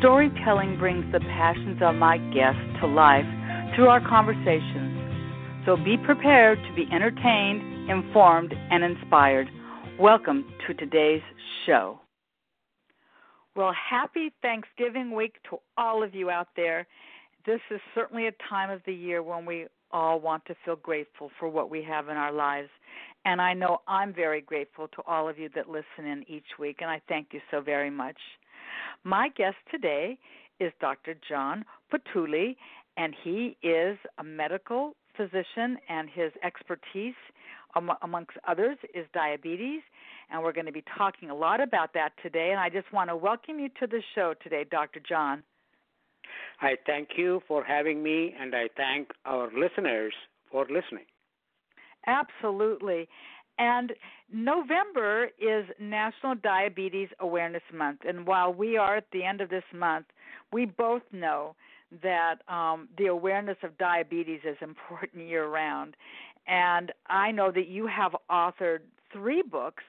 Storytelling brings the passions of my guests to life through our conversations. So be prepared to be entertained, informed, and inspired. Welcome to today's show. Well, happy Thanksgiving week to all of you out there. This is certainly a time of the year when we all want to feel grateful for what we have in our lives. And I know I'm very grateful to all of you that listen in each week, and I thank you so very much. My guest today is Dr. John Poothullil, and he is a medical physician, and his expertise, amongst others, is diabetes. And we're going to be talking a lot about that today. And I just want to welcome you to the show today, Dr. John. I thank you for having me, and I thank our listeners for listening. Absolutely. And November is National Diabetes Awareness Month. And while we are at the end of this month, we both know that um, the awareness of diabetes is important year round. And I know that you have authored three books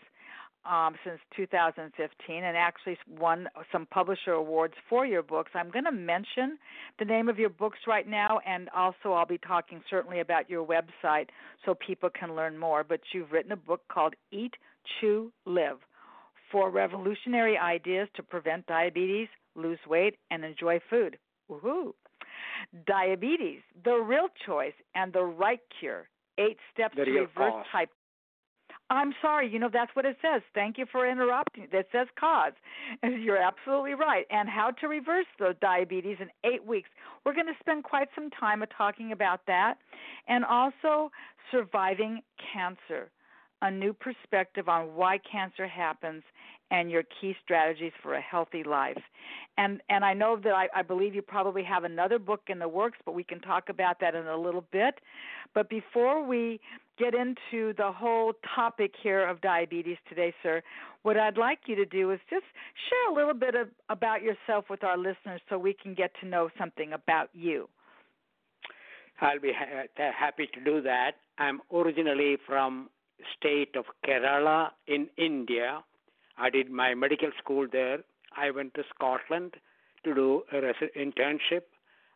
um, since 2015 and actually won some publisher awards for your books. I'm going to mention the name of your books right now, and also I'll be talking certainly about your website so people can learn more. But you've written a book called Eat, Chew, Live for Revolutionary Ideas to Prevent Diabetes, Lose Weight, and Enjoy Food. Woohoo! Diabetes, the real choice and the right cure. Eight steps to reverse type I'm sorry, you know that's what it says. Thank you for interrupting. That says cause. And you're absolutely right. And how to reverse the diabetes in 8 weeks. We're going to spend quite some time talking about that and also surviving cancer. A new perspective on why cancer happens and your key strategies for a healthy life. And and I know that I, I believe you probably have another book in the works, but we can talk about that in a little bit. But before we get into the whole topic here of diabetes today, sir, what I'd like you to do is just share a little bit of, about yourself with our listeners so we can get to know something about you. I'll be ha- happy to do that. I'm originally from state of Kerala in India. I did my medical school there. I went to Scotland to do a res- internship.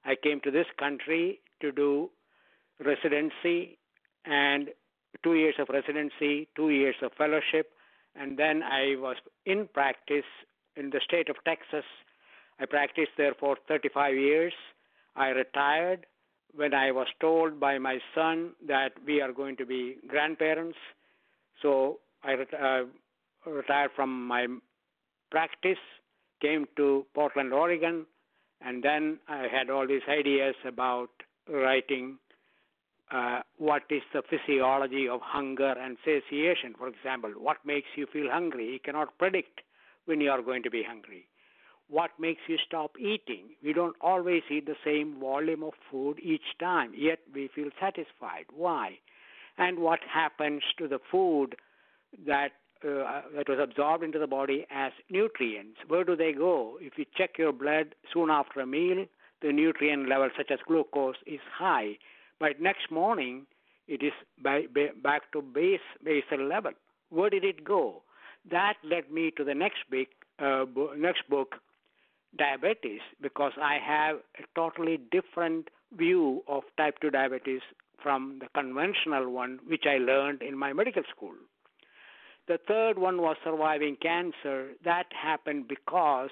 I came to this country to do residency and two years of residency, two years of fellowship, and then I was in practice in the state of Texas. I practiced there for 35 years. I retired when I was told by my son that we are going to be grandparents. So I uh, retired from my practice, came to Portland, Oregon, and then I had all these ideas about writing uh, what is the physiology of hunger and satiation. For example, what makes you feel hungry? You cannot predict when you are going to be hungry. What makes you stop eating? We don't always eat the same volume of food each time, yet we feel satisfied. Why? And what happens to the food that uh, that was absorbed into the body as nutrients? Where do they go? If you check your blood soon after a meal, the nutrient level, such as glucose, is high but next morning, it is by, by, back to base basal level. Where did it go? That led me to the next big uh, next book, diabetes, because I have a totally different view of type 2 diabetes from the conventional one, which I learned in my medical school. The third one was surviving cancer. That happened because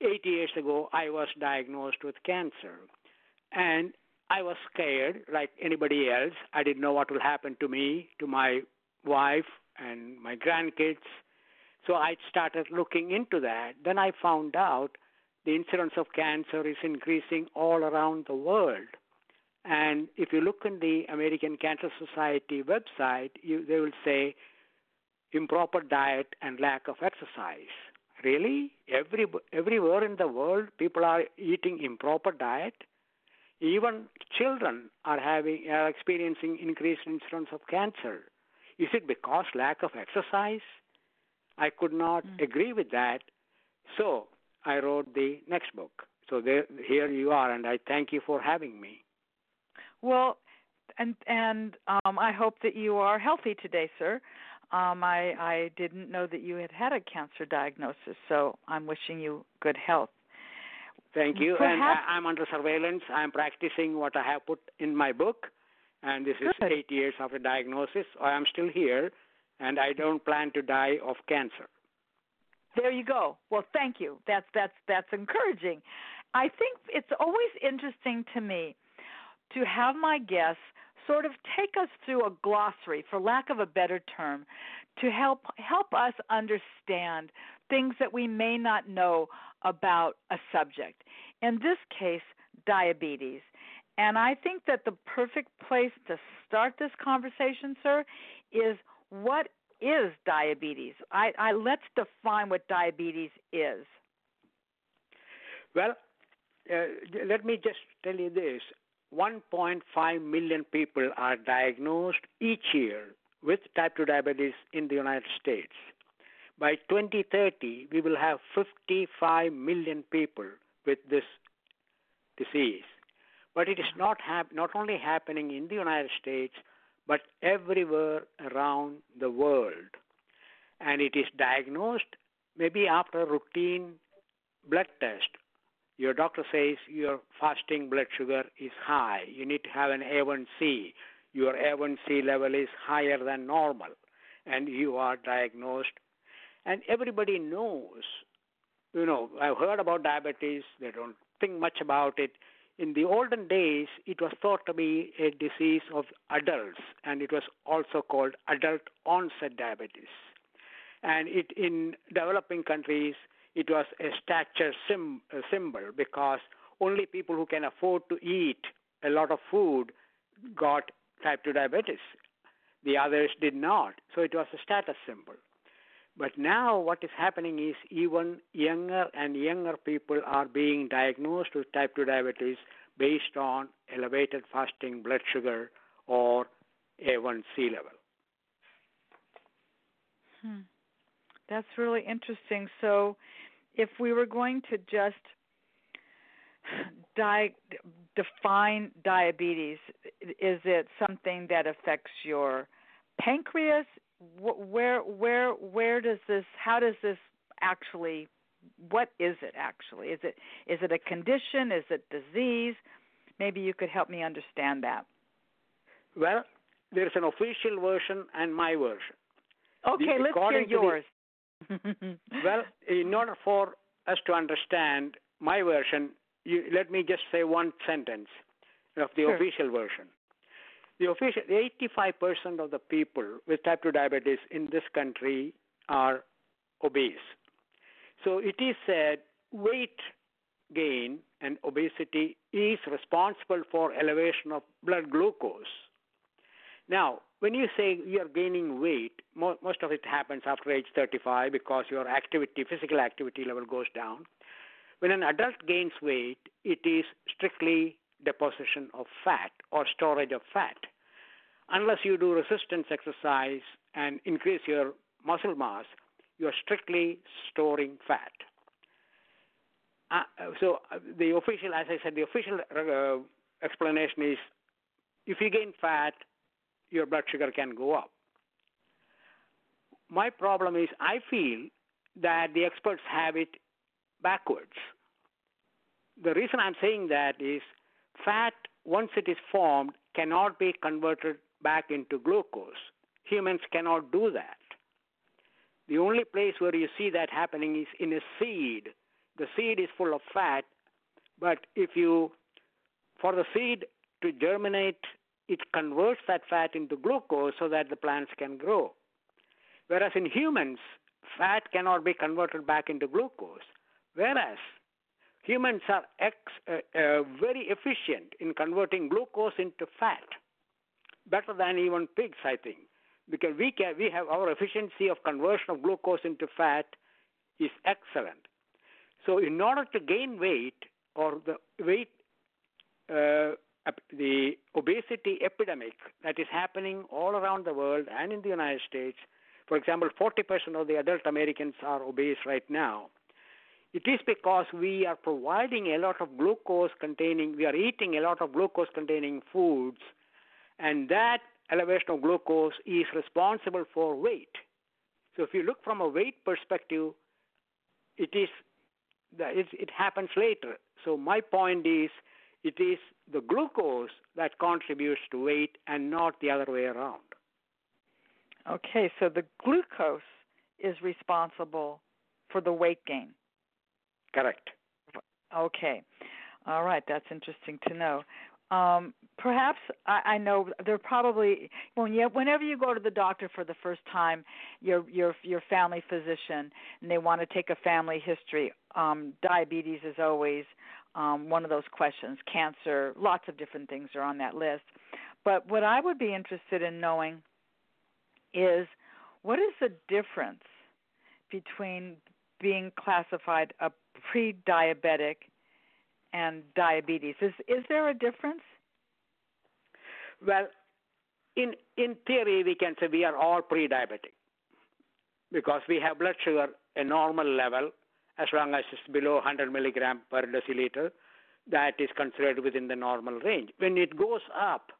eight years ago I was diagnosed with cancer. And I was scared, like anybody else. I didn't know what will happen to me, to my wife, and my grandkids. So I started looking into that. Then I found out the incidence of cancer is increasing all around the world. And if you look in the American Cancer Society website, you, they will say improper diet and lack of exercise. Really? Every, everywhere in the world, people are eating improper diet Even children are having are experiencing increased incidence of cancer. Is it because lack of exercise? I could not mm. agree with that. So I wrote the next book. So there, here you are, and I thank you for having me. Well, and and um, I hope that you are healthy today, sir. Um, I I didn't know that you had had a cancer diagnosis, so I'm wishing you good health. Thank you. Perhaps, and I, I'm under surveillance. I'm practicing what I have put in my book, and this is eight years after diagnosis. I am still here, and I don't plan to die of cancer. There you go. Well, thank you. That's that's that's encouraging. I think it's always interesting to me to have my guests sort of take us through a glossary, for lack of a better term, to help help us understand things that we may not know about a subject. In this case, diabetes. And I think that the perfect place to start this conversation, sir, is what is diabetes? I, I let's define what diabetes is. Well, uh, let me just tell you this 1.5 million people are diagnosed each year with type 2 diabetes in the United States. By 2030, we will have 55 million people with this disease. But it is not hap- not only happening in the United States, but everywhere around the world. And it is diagnosed maybe after a routine blood test your doctor says your fasting blood sugar is high. You need to have an A1C. Your A1C level is higher than normal, and you are diagnosed. And everybody knows. You know, I've heard about diabetes. They don't think much about it. In the olden days, it was thought to be a disease of adults, and it was also called adult onset diabetes. And it in developing countries, it was a stature sim, a symbol because only people who can afford to eat a lot of food got type 2 diabetes. The others did not. So it was a status symbol. But now what is happening is even younger and younger people are being diagnosed with type 2 diabetes based on elevated fasting blood sugar or A1C level. Hmm. That's really interesting. So if we were going to just di- define diabetes, is it something that affects your pancreas? Where where where does this? How does this actually? What is it actually? Is it is it a condition? Is it disease? Maybe you could help me understand that. Well, there's an official version and my version. Okay, the, let's hear yours. well, in order for us to understand my version, you, let me just say one sentence of the sure. official version. The official, 85% of the people with type 2 diabetes in this country are obese. So it is said weight gain and obesity is responsible for elevation of blood glucose. Now, when you say you're gaining weight, mo- most of it happens after age 35 because your activity, physical activity level goes down. When an adult gains weight, it is strictly deposition of fat or storage of fat. Unless you do resistance exercise and increase your muscle mass, you're strictly storing fat. Uh, so uh, the official, as I said, the official uh, explanation is if you gain fat, your blood sugar can go up. My problem is I feel that the experts have it backwards. The reason I'm saying that is fat, once it is formed, cannot be converted back into glucose. Humans cannot do that. The only place where you see that happening is in a seed. The seed is full of fat, but if you, for the seed to germinate it converts that fat into glucose so that the plants can grow. Whereas in humans, fat cannot be converted back into glucose. Whereas humans are ex, uh, uh, very efficient in converting glucose into fat, better than even pigs, I think, because we can, we have our efficiency of conversion of glucose into fat is excellent. So in order to gain weight or the weight uh, obesity epidemic that is happening all around the world and in the United States. For example, 40% of the adult Americans are obese right now. It is because we are providing a lot of glucose containing, we are eating a lot of glucose containing foods, and that elevation of glucose is responsible for weight. So if you look from a weight perspective, it is it happens later. So my point is, it is the glucose that contributes to weight and not the other way around. Okay, so the glucose is responsible for the weight gain. Correct. Okay. All right, that's interesting to know. Um, perhaps I, I know there probably when you, whenever you go to the doctor for the first time, your your your family physician, and they want to take a family history. Um, diabetes is always um, one of those questions. Cancer, lots of different things are on that list. But what I would be interested in knowing is what is the difference between being classified a pre-diabetic and diabetes. Is is there a difference? Well, in in theory, we can say we are all pre-diabetic because we have blood sugar a normal level as long as it's below 100 milligram per deciliter. That is considered within the normal range. When it goes up,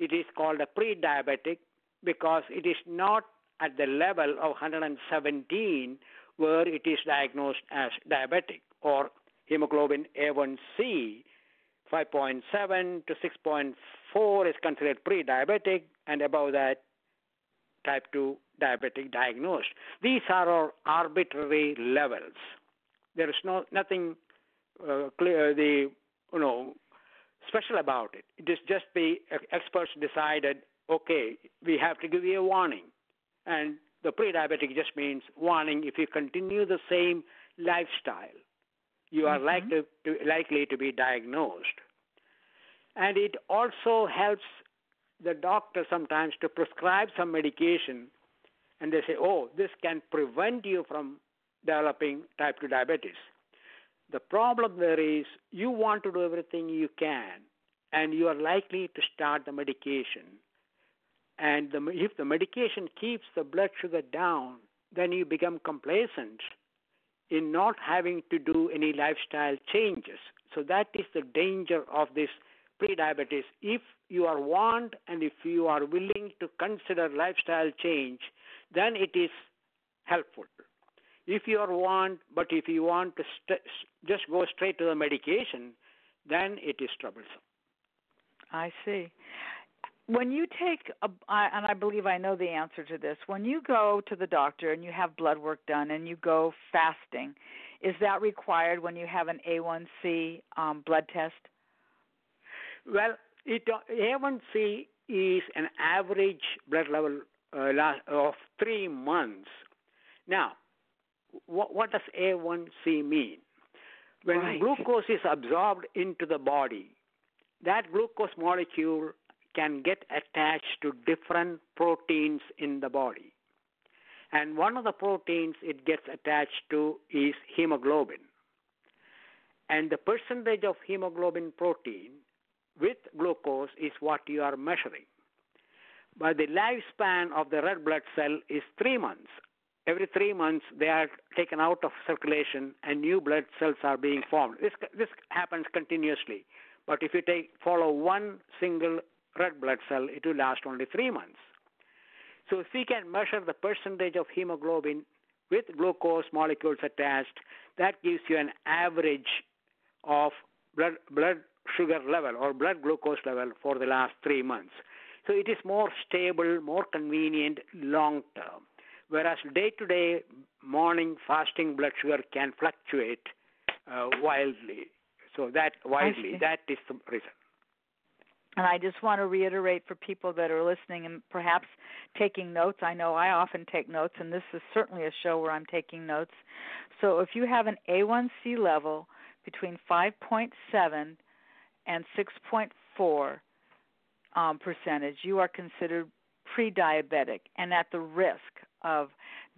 it is called a pre-diabetic because it is not at the level of 117 where it is diagnosed as diabetic or hemoglobin A1C 5.7 to 6.4 is considered pre-diabetic and above that type 2 diabetic diagnosed. These are our arbitrary levels. There is no nothing uh, clear the you know special about it. It is just the experts decided okay we have to give you a warning and the pre-diabetic just means warning if you continue the same lifestyle, you are mm-hmm. likely, to, likely to be diagnosed. And it also helps the doctor sometimes to prescribe some medication, and they say, oh, this can prevent you from developing type 2 diabetes. The problem there is you want to do everything you can, and you are likely to start the medication and the, if the medication keeps the blood sugar down, then you become complacent in not having to do any lifestyle changes. So that is the danger of this prediabetes. If you are warned and if you are willing to consider lifestyle change, then it is helpful. If you are warned, but if you want to st- just go straight to the medication, then it is troublesome. I see when you take a, and I believe I know the answer to this. When you go to the doctor and you have blood work done and you go fasting, is that required when you have an A1C um, blood test? Well, it, A1C is an average blood level uh, of three months. Now, what, what does A1C mean? When right. glucose is absorbed into the body, that glucose molecule can get attached to different proteins in the body. And one of the proteins it gets attached to is hemoglobin. And the percentage of hemoglobin protein with glucose is what you are measuring. But the lifespan of the red blood cell is three months. Every three months, they are taken out of circulation and new blood cells are being formed. This, this happens continuously. But if you take follow one single red blood cell, it will last only three months. So if we can measure the percentage of hemoglobin with glucose molecules attached, that gives you an average of blood, blood sugar level or blood glucose level for the last three months. So it is more stable, more convenient long term. Whereas day to day morning fasting blood sugar can fluctuate uh, wildly. So that wildly, that is the reason. And I just want to reiterate for people that are listening and perhaps taking notes. I know I often take notes, and this is certainly a show where I'm taking notes. So if you have an A1C level between 5.7 and 6.4 um, percentage, you are considered pre-diabetic and at the risk of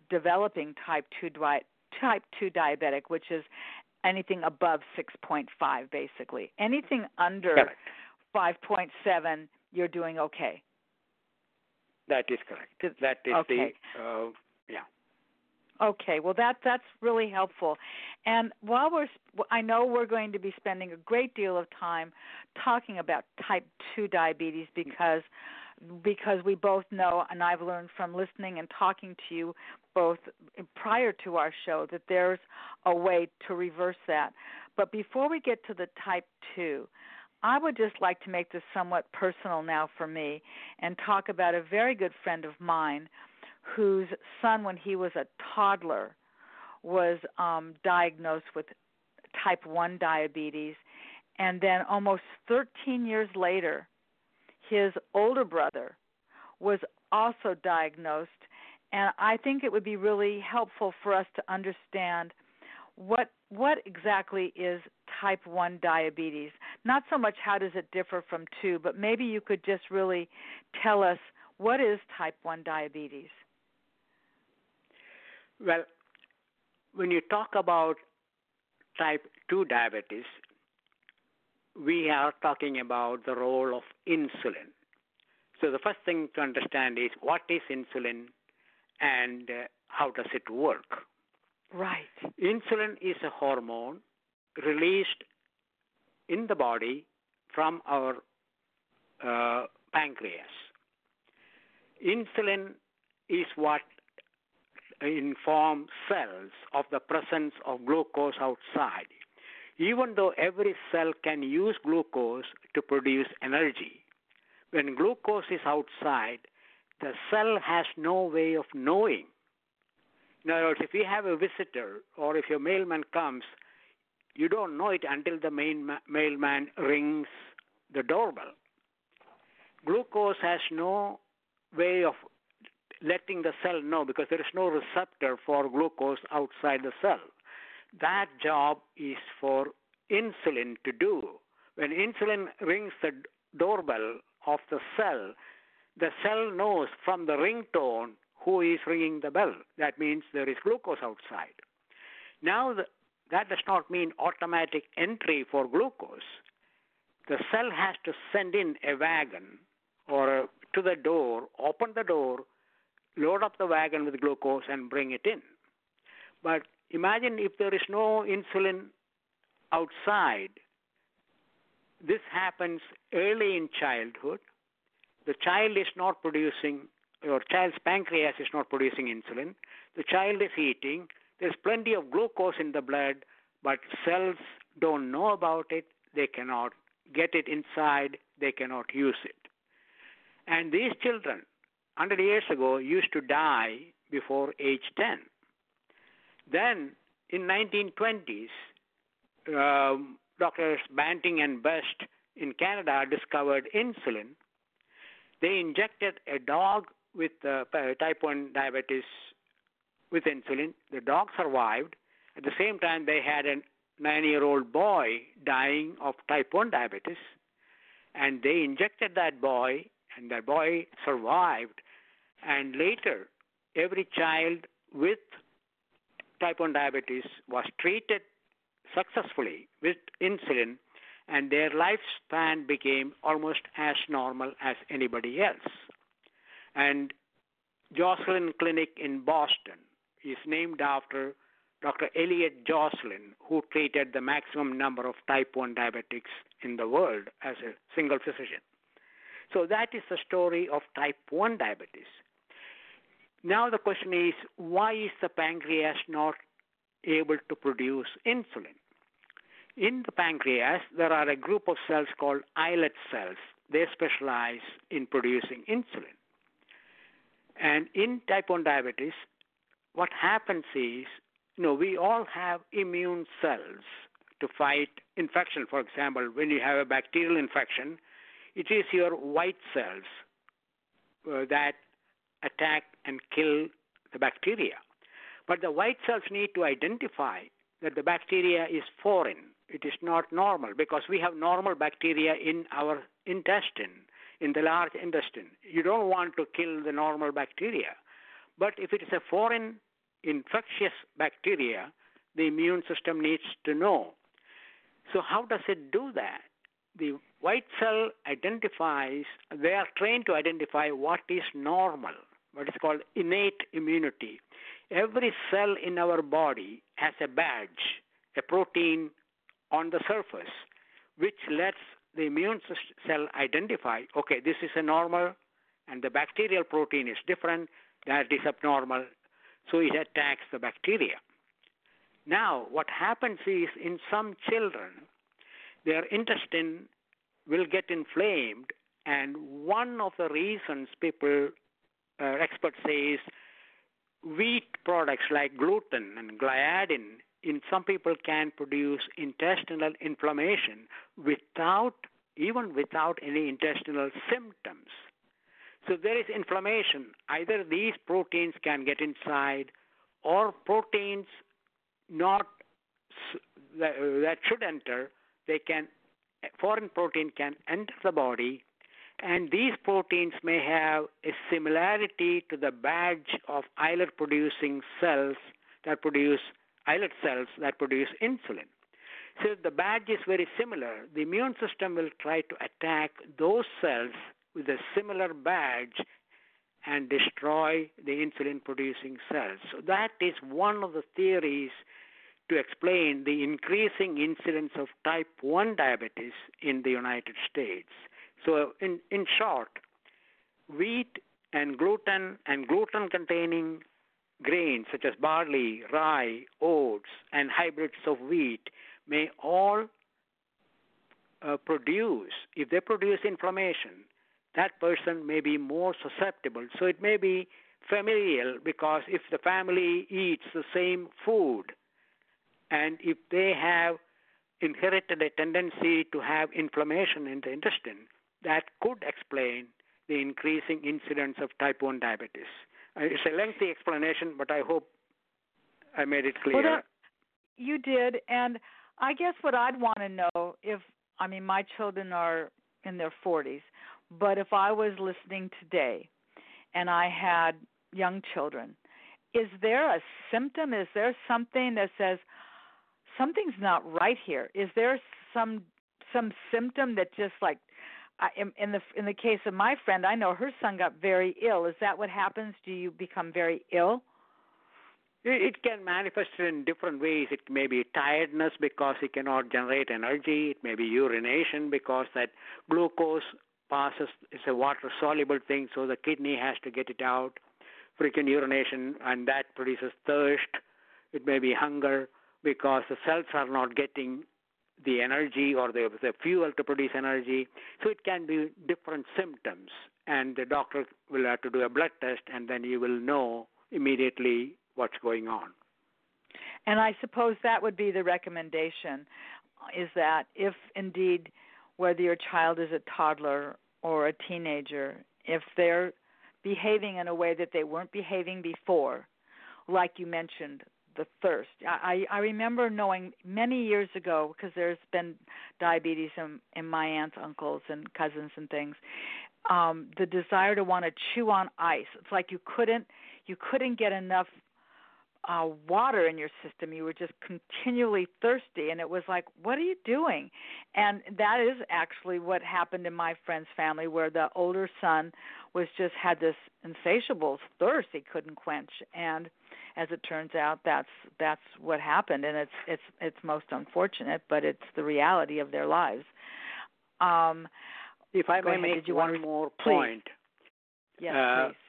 developing type 2 di- type 2 diabetic, which is anything above 6.5 basically. Anything under 5.7, you're doing okay. That is correct. That is okay. the uh, yeah. Okay, well that that's really helpful. And while we're I know we're going to be spending a great deal of time talking about type 2 diabetes because because we both know and I've learned from listening and talking to you both prior to our show that there's a way to reverse that. But before we get to the type 2, I would just like to make this somewhat personal now for me and talk about a very good friend of mine whose son, when he was a toddler, was um, diagnosed with type 1 diabetes. And then almost 13 years later, his older brother was also diagnosed. And I think it would be really helpful for us to understand what what exactly is type 1 diabetes? Not so much how does it differ from 2, but maybe you could just really tell us what is type 1 diabetes? Well, when you talk about type 2 diabetes, we are talking about the role of insulin. So the first thing to understand is what is insulin and uh, how does it work? Right. Insulin is a hormone released in the body from our uh, pancreas. Insulin is what informs cells of the presence of glucose outside. Even though every cell can use glucose to produce energy, when glucose is outside, the cell has no way of knowing. In other words, if you have a visitor or if your mailman comes, you don't know it until the main ma- mailman rings the doorbell. Glucose has no way of letting the cell know because there is no receptor for glucose outside the cell. That job is for insulin to do. When insulin rings the doorbell of the cell, the cell knows from the ringtone who is ringing the bell. That means there is glucose outside. Now, the, that does not mean automatic entry for glucose. The cell has to send in a wagon or a, to the door, open the door, load up the wagon with glucose, and bring it in. But imagine if there is no insulin outside. This happens early in childhood. The child is not producing, or child's pancreas is not producing insulin. The child is eating. There's plenty of glucose in the blood, but cells don't know about it. They cannot get it inside. They cannot use it. And these children, 100 years ago, used to die before age 10. Then, in 1920s, um, Doctors Banting and Best in Canada discovered insulin. They injected a dog with uh, type 1 diabetes with insulin. The dog survived. At the same time, they had a nine year old boy dying of type 1 diabetes. And they injected that boy, and that boy survived. And later, every child with type 1 diabetes was treated successfully with insulin, and their lifespan became almost as normal as anybody else. And Joslin Clinic in Boston is named after Dr. Elliott Joslin, who treated the maximum number of type 1 diabetics in the world as a single physician. So that is the story of type 1 diabetes. Now the question is why is the pancreas not able to produce insulin? In the pancreas, there are a group of cells called islet cells. They specialize in producing insulin. And in type 1 diabetes, what happens is, you know, we all have immune cells to fight infection. For example, when you have a bacterial infection, it is your white cells uh, that attack and kill the bacteria. But the white cells need to identify that the bacteria is foreign it is not normal because we have normal bacteria in our intestine, in the large intestine. You don't want to kill the normal bacteria. But if it is a foreign infectious bacteria, the immune system needs to know. So, how does it do that? The white cell identifies, they are trained to identify what is normal, what is called innate immunity. Every cell in our body has a badge, a protein on the surface, which lets the immune cell identify okay, this is a normal, and the bacterial protein is different, that is abnormal, so it attacks the bacteria. Now, what happens is in some children, their intestine will get inflamed, and one of the reasons people, uh, experts say, is wheat products like gluten and gliadin in some people can produce intestinal inflammation without even without any intestinal symptoms. So there is inflammation. Either these proteins can get inside, or proteins not that should enter, they can foreign protein can enter the body, and these proteins may have a similarity to the badge of islet producing cells that produce islet cells that produce insulin. So the badge is very similar. The immune system will try to attack those cells with a similar badge and destroy the insulin producing cells. So that is one of the theories to explain the increasing incidence of type 1 diabetes in the United States. So in in short, wheat and gluten and gluten containing grains such as barley, rye, oats, and hybrids of wheat may all uh, produce, if they produce inflammation, that person may be more susceptible. So it may be familial because if the family eats the same food and if they have inherited a tendency to have inflammation in the intestine, that could explain the increasing incidence of type 1 diabetes. Uh, it's a lengthy explanation, but I hope I made it clear. Well, that, you did, and I guess what I'd want to know if I mean my children are in their 40s, but if I was listening today and I had young children, is there a symptom? Is there something that says something's not right here? Is there some some symptom that just like in, in the in the case of my friend, I know her son got very ill. Is that what happens? Do you become very ill? It can manifest in different ways. It may be tiredness because he cannot generate energy. It may be urination because that glucose passes is a water soluble thing, so the kidney has to get it out. Frequent urination, and that produces thirst. It may be hunger because the cells are not getting the energy or the, the fuel to produce energy. So it can be different symptoms, and the doctor will have to do a blood test, and then you will know immediately what's going on. And I suppose that would be the recommendation is that if indeed whether your child is a toddler or a teenager, if they're behaving in a way that they weren't behaving before, like you mentioned, the thirst. I I remember knowing many years ago because there's been diabetes in in my aunts, uncles, and cousins and things. Um, the desire to want to chew on ice. It's like you couldn't you couldn't get enough uh, water in your system. You were just continually thirsty, and it was like, what are you doing? And that is actually what happened in my friend's family, where the older son was just had this insatiable thirst he couldn't quench, and as it turns out, that's that's what happened, and it's it's it's most unfortunate, but it's the reality of their lives. Um, if I may ahead. make one want... more point. Yes, uh, please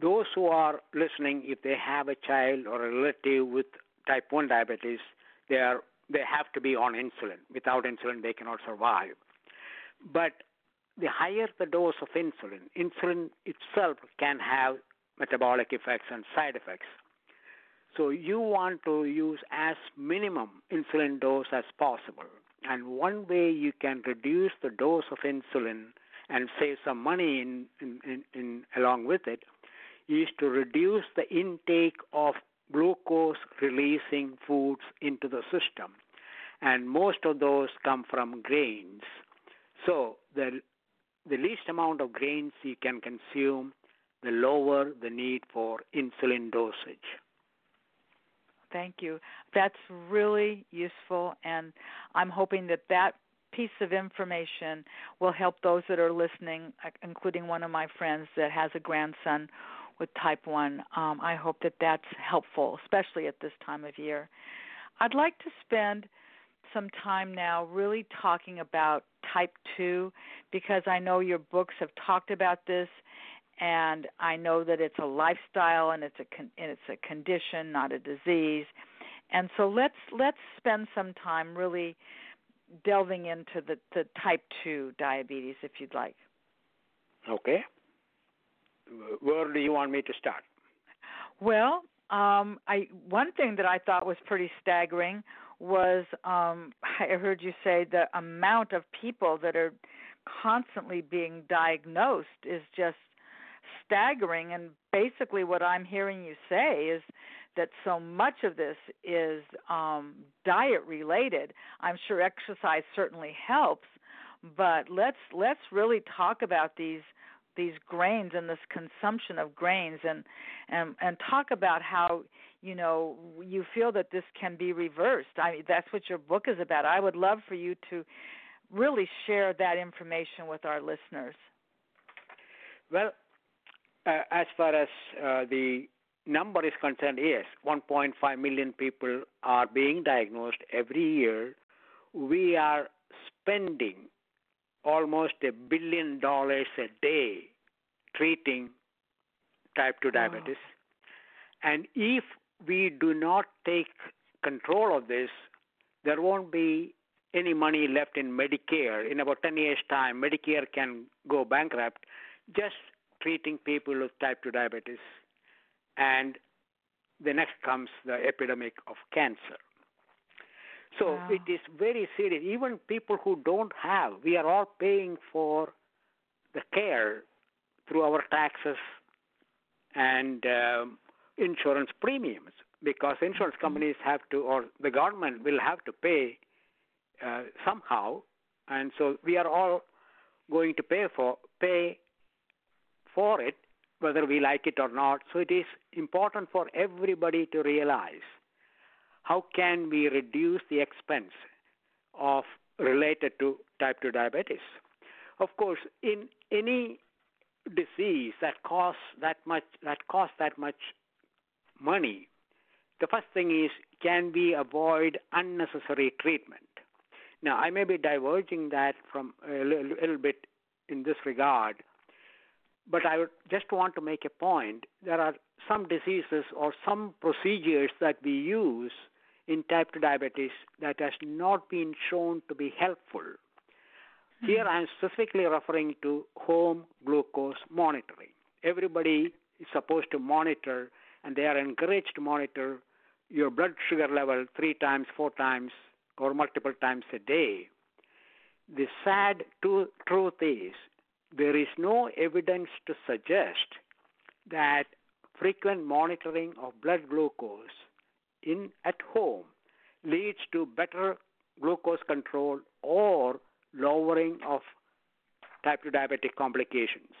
those who are listening, if they have a child or a relative with type 1 diabetes, they are they have to be on insulin. Without insulin, they cannot survive. But the higher the dose of insulin, insulin itself can have metabolic effects and side effects. So you want to use as minimum insulin dose as possible. And one way you can reduce the dose of insulin and save some money in, in, in, in along with it is to reduce the intake of glucose releasing foods into the system. And most of those come from grains. So the the least amount of grains you can consume, the lower the need for insulin dosage. Thank you. That's really useful, and I'm hoping that that piece of information will help those that are listening, uh, including one of my friends that has a grandson with type 1. Um, I hope that that's helpful, especially at this time of year. I'd like to spend some time now really talking about type 2 because I know your books have talked about this and I know that it's a lifestyle and it's a con- and it's a condition, not a disease. And so let's let's spend some time really delving into the, the type 2 diabetes if you'd like. Okay. Where do you want me to start? Well, um, I one thing that I thought was pretty staggering was um, I heard you say the amount of people that are constantly being diagnosed is just staggering. And basically, what I'm hearing you say is that so much of this is um, diet related. I'm sure exercise certainly helps, but let's let's really talk about these these grains and this consumption of grains and and and talk about how you know you feel that this can be reversed. I mean that's what your book is about. I would love for you to really share that information with our listeners. Well uh, as far as uh, the number is concerned yes 1.5 million people are being diagnosed every year. We are spending almost a billion dollars a day treating type 2 diabetes. Wow. And if we do not take control of this, there won't be any money left in Medicare. In about 10 years' time, Medicare can go bankrupt just treating people with type 2 diabetes. And the next comes the epidemic of cancer. So wow. it is very serious. Even people who don't have, we are all paying for the care through our taxes and um, insurance premiums because insurance mm-hmm. companies have to, or the government will have to pay uh, somehow, and so we are all going to pay for pay for it, whether we like it or not. So it is important for everybody to realize how can we reduce the expense of related to type 2 diabetes. Of course, in any disease that costs that much that costs that much money, the first thing is can we avoid unnecessary treatment? Now, I may be diverging that from a little, little bit in this regard, but I just want to make a point. There are some diseases or some procedures that we use in type 2 diabetes that has not been shown to be helpful. Mm-hmm. Here I am specifically referring to home glucose monitoring. Everybody is supposed to monitor, and they are encouraged to monitor your blood sugar level three times, four times, or multiple times a day. The sad truth is there is no evidence to suggest that frequent monitoring of blood glucose in at home leads to better glucose control or lowering of type 2 diabetic complications.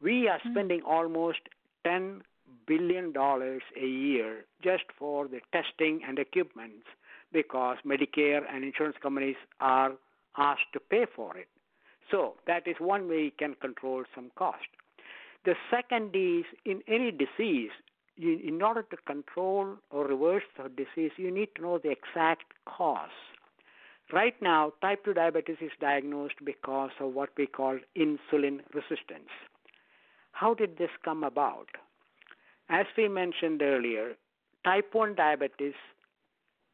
We are hmm. spending mm-hmm. almost 10 billion dollars a year just for the testing and equipment because Medicare and insurance companies are asked to pay for it. So that is one way you can control some cost. The second is in any disease, you, in order to control or reverse the disease, you need to know the exact cause. Right now, type 2 diabetes is diagnosed because of what we call insulin resistance. How did this come about? As we mentioned earlier, type 1 diabetes,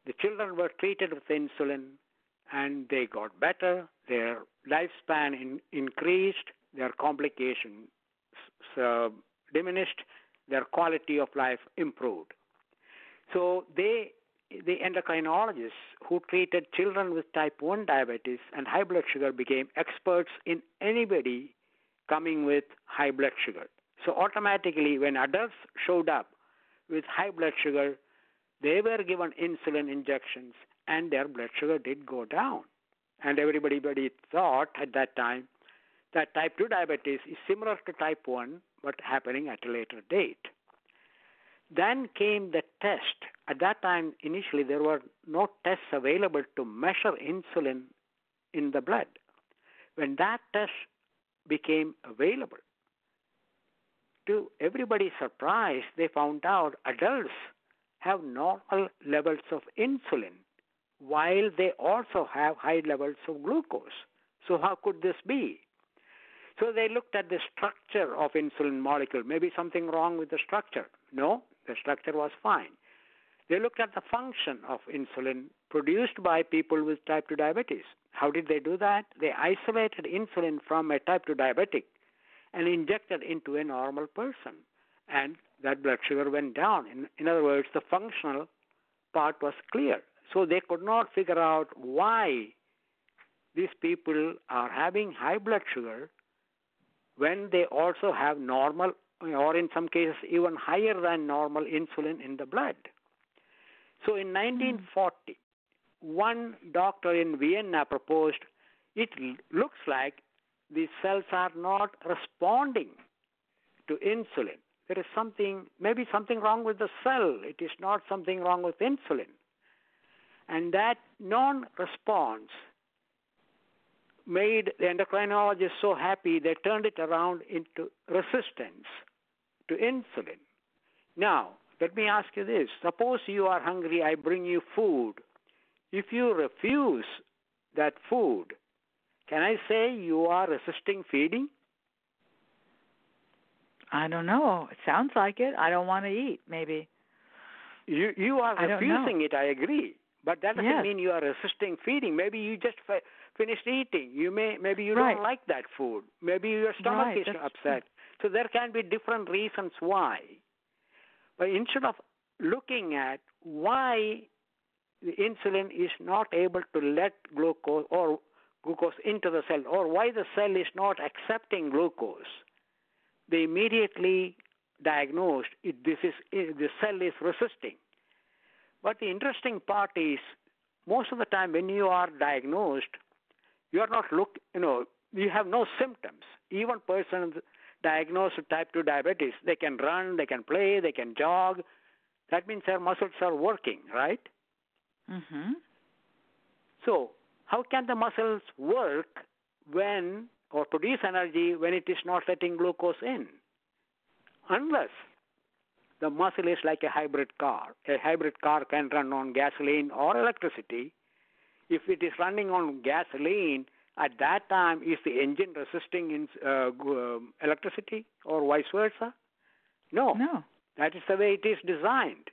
the children were treated with insulin and they got better, their lifespan in, increased, their complications uh, diminished, their quality of life improved. So they, the endocrinologists who treated children with type 1 diabetes and high blood sugar became experts in anybody coming with high blood sugar. So automatically, when adults showed up with high blood sugar, they were given insulin injections and their blood sugar did go down. And everybody, thought at that time that type 2 diabetes is similar to type 1 but happening at a later date. Then came the test. At that time, initially, there were no tests available to measure insulin in the blood. When that test became available, to everybody's surprise, they found out adults have normal levels of insulin while they also have high levels of glucose. So, how could this be? So, they looked at the structure of insulin molecule. Maybe something wrong with the structure. No, the structure was fine. They looked at the function of insulin produced by people with type 2 diabetes. How did they do that? They isolated insulin from a type 2 diabetic and injected into a normal person. And that blood sugar went down. In, in other words, the functional part was clear. So they could not figure out why these people are having high blood sugar when they also have normal, or in some cases, even higher than normal insulin in the blood. So in hmm. 1940, one doctor in Vienna proposed it looks like these cells are not responding to insulin. There is something, maybe something wrong with the cell. It is not something wrong with insulin. And that non response made the endocrinologists so happy they turned it around into resistance to insulin. Now, let me ask you this suppose you are hungry, I bring you food. If you refuse that food, can I say you are resisting feeding? I don't know. It sounds like it. I don't want to eat, maybe. You you are refusing it, I agree. But that doesn't yes. mean you are resisting feeding. Maybe you just fi- finished eating. You may maybe you right. don't like that food. Maybe your stomach right. is That's upset. True. So there can be different reasons why. But instead of looking at why the insulin is not able to let glucose or glucose into the cell or why the cell is not accepting glucose, they immediately diagnosed it, this is the cell is resisting. But the interesting part is most of the time when you are diagnosed, you are not look you know you have no symptoms. Even persons diagnosed with type 2 diabetes, they can run, they can play, they can jog. That means their muscles are working, right? Mm-hmm. So, how can the muscles work when or produce energy when it is not letting glucose in? Unless the muscle is like a hybrid car. A hybrid car can run on gasoline or electricity. If it is running on gasoline, at that time, is the engine resisting in, uh, electricity or vice versa? No. No. That is the way it is designed.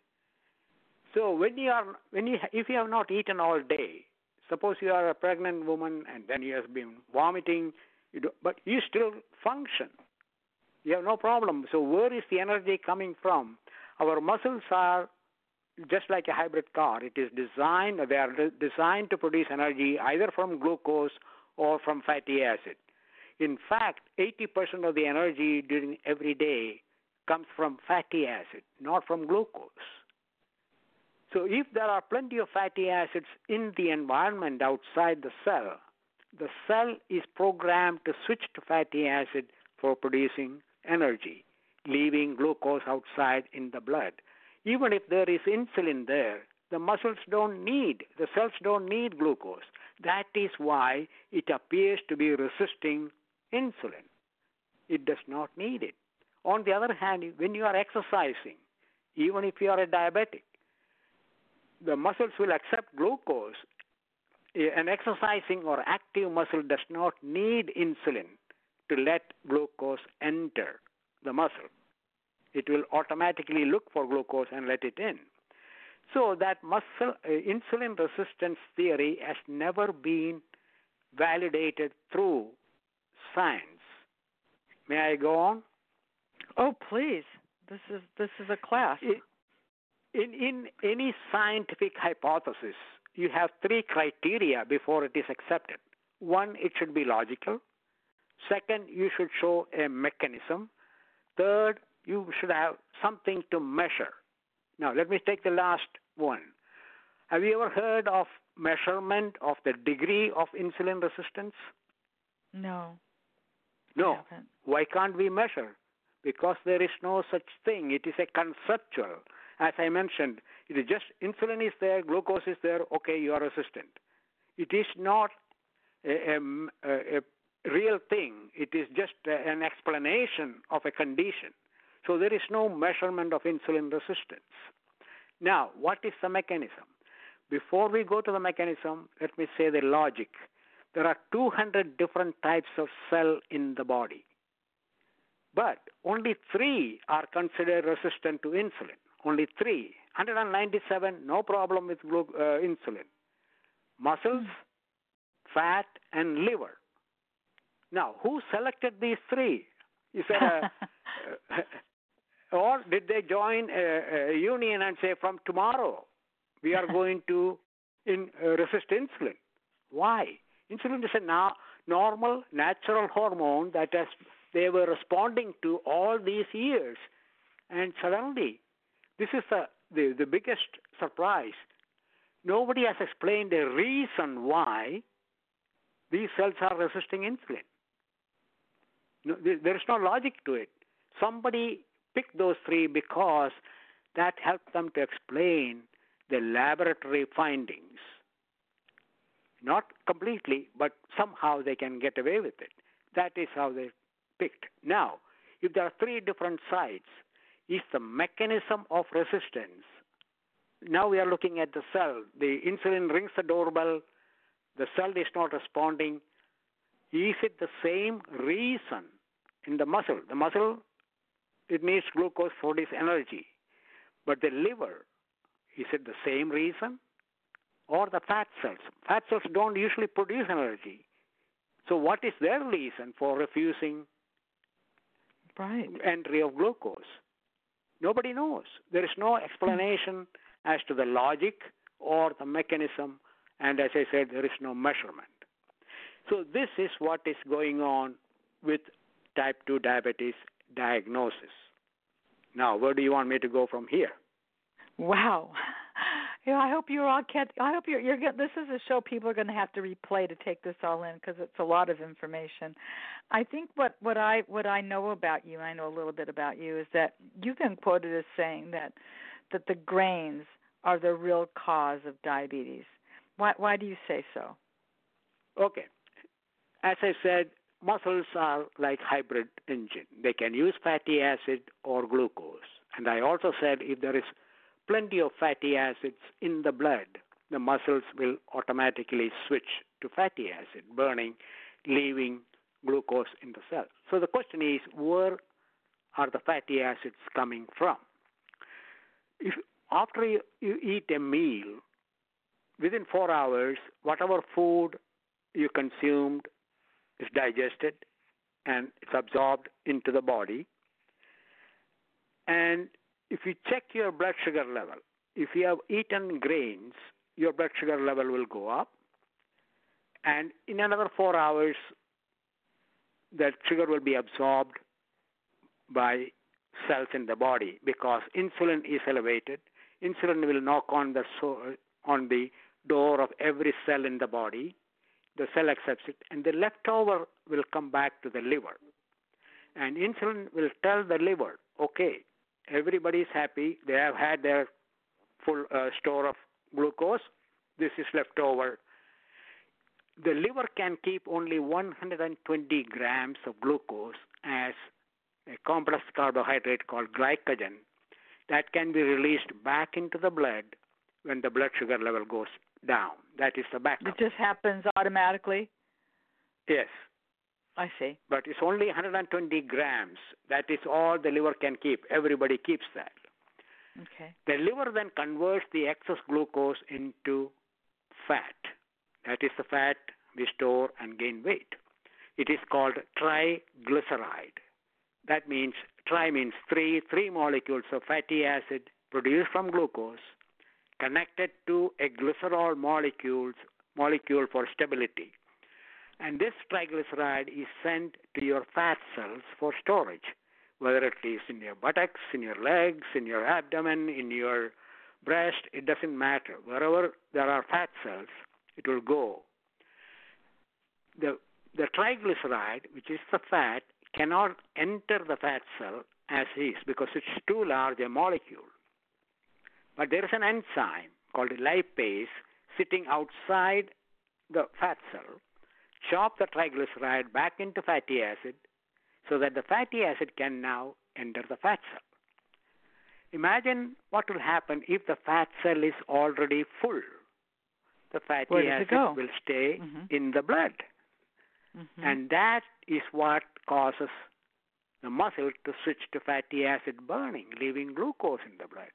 So when you are when you if you have not eaten all day, suppose you are a pregnant woman and then you have been vomiting, you do, but you still function. You have no problem. So where is the energy coming from? Our muscles are just like a hybrid car. It is designed they are designed to produce energy either from glucose or from fatty acid. In fact, 80% of the energy during every day comes from fatty acid, not from glucose. So, if there are plenty of fatty acids in the environment outside the cell, the cell is programmed to switch to fatty acid for producing energy, leaving glucose outside in the blood. Even if there is insulin there, the muscles don't need, the cells don't need glucose. That is why it appears to be resisting insulin. It does not need it. On the other hand, when you are exercising, even if you are a diabetic, the muscles will accept glucose. An exercising or active muscle does not need insulin to let glucose enter the muscle. It will automatically look for glucose and let it in. So that muscle uh, insulin resistance theory has never been validated through science. May I go on? Oh, please. This is this is a class. In in any scientific hypothesis, you have three criteria before it is accepted. One, it should be logical. Second, you should show a mechanism. Third, you should have something to measure. Now, let me take the last one. Have you ever heard of measurement of the degree of insulin resistance? No. No. Why can't we measure? Because there is no such thing. It is a conceptual. As I mentioned, it is just insulin is there, glucose is there, okay, you are resistant. It is not a, a, a real thing. It is just an explanation of a condition. So there is no measurement of insulin resistance. Now, what is the mechanism? Before we go to the mechanism, let me say the logic. There are 200 different types of cell in the body, but only three are considered resistant to insulin. Only three. 197, no problem with glu- uh, insulin. Muscles, fat, and liver. Now, who selected these three? Is there a, or did they join a, a, union and say, from tomorrow we are going to in, uh, resist insulin? Why? Insulin is a na- normal, natural hormone that has, they were responding to all these years, and suddenly, this is the, the, the biggest surprise. Nobody has explained a reason why these cells are resisting insulin. No, there is no logic to it. Somebody picked those three because that helped them to explain the laboratory findings. Not completely, but somehow they can get away with it. That is how they picked. Now, if there are three different sites, is the mechanism of resistance. Now we are looking at the cell. The insulin rings the doorbell, the cell is not responding. Is it the same reason in the muscle? The muscle, it needs glucose for its energy. But the liver, is it the same reason? Or the fat cells? Fat cells don't usually produce energy. So, what is their reason for refusing right. entry of glucose? Nobody knows. There is no explanation as to the logic or the mechanism, and as I said, there is no measurement. So, this is what is going on with type 2 diabetes diagnosis. Now, where do you want me to go from here? Wow. You know, I hope you're all catch. I hope you're. You're. This is a show people are going to have to replay to take this all in because it's a lot of information. I think what what I what I know about you, I know a little bit about you, is that you've been quoted as saying that that the grains are the real cause of diabetes. Why why do you say so? Okay, as I said, muscles are like hybrid engine. They can use fatty acid or glucose. And I also said if there is plenty of fatty acids in the blood, the muscles will automatically switch to fatty acid burning, leaving glucose in the cell. So the question is where are the fatty acids coming from? If after you, you eat a meal, within four hours, whatever food you consumed is digested and it's absorbed into the body. And if you check your blood sugar level, if you have eaten grains, your blood sugar level will go up. And in another four hours, that sugar will be absorbed by cells in the body because insulin is elevated. Insulin will knock on the so- on the door of every cell in the body. The cell accepts it, and the leftover will come back to the liver. And insulin will tell the liver, okay, everybody is happy. They have had their full uh, store of glucose. This is left over. The liver can keep only 120 grams of glucose as a complex carbohydrate called glycogen that can be released back into the blood when the blood sugar level goes down. That is the backup. It just happens automatically. Yes. I see. But it's only 120 grams. That is all the liver can keep. Everybody keeps that. Okay. The liver then converts the excess glucose into fat. That is the fat we store and gain weight. It is called triglyceride. That means tri means three, three molecules of fatty acid produced from glucose connected to a glycerol molecules, molecule for stability. And this triglyceride is sent to your fat cells for storage, whether it is in your buttocks, in your legs, in your abdomen, in your breast, it doesn't matter. Wherever there are fat cells, it will go. The, the triglyceride, which is the fat, cannot enter the fat cell as is because it's too large a molecule. But there is an enzyme called lipase sitting outside the fat cell chop the triglyceride back into fatty acid so that the fatty acid can now enter the fat cell. Imagine what will happen if the fat cell is already full. The fatty acid will stay mm-hmm. in the blood. Mm-hmm. And that is what causes the muscle to switch to fatty acid burning, leaving glucose in the blood.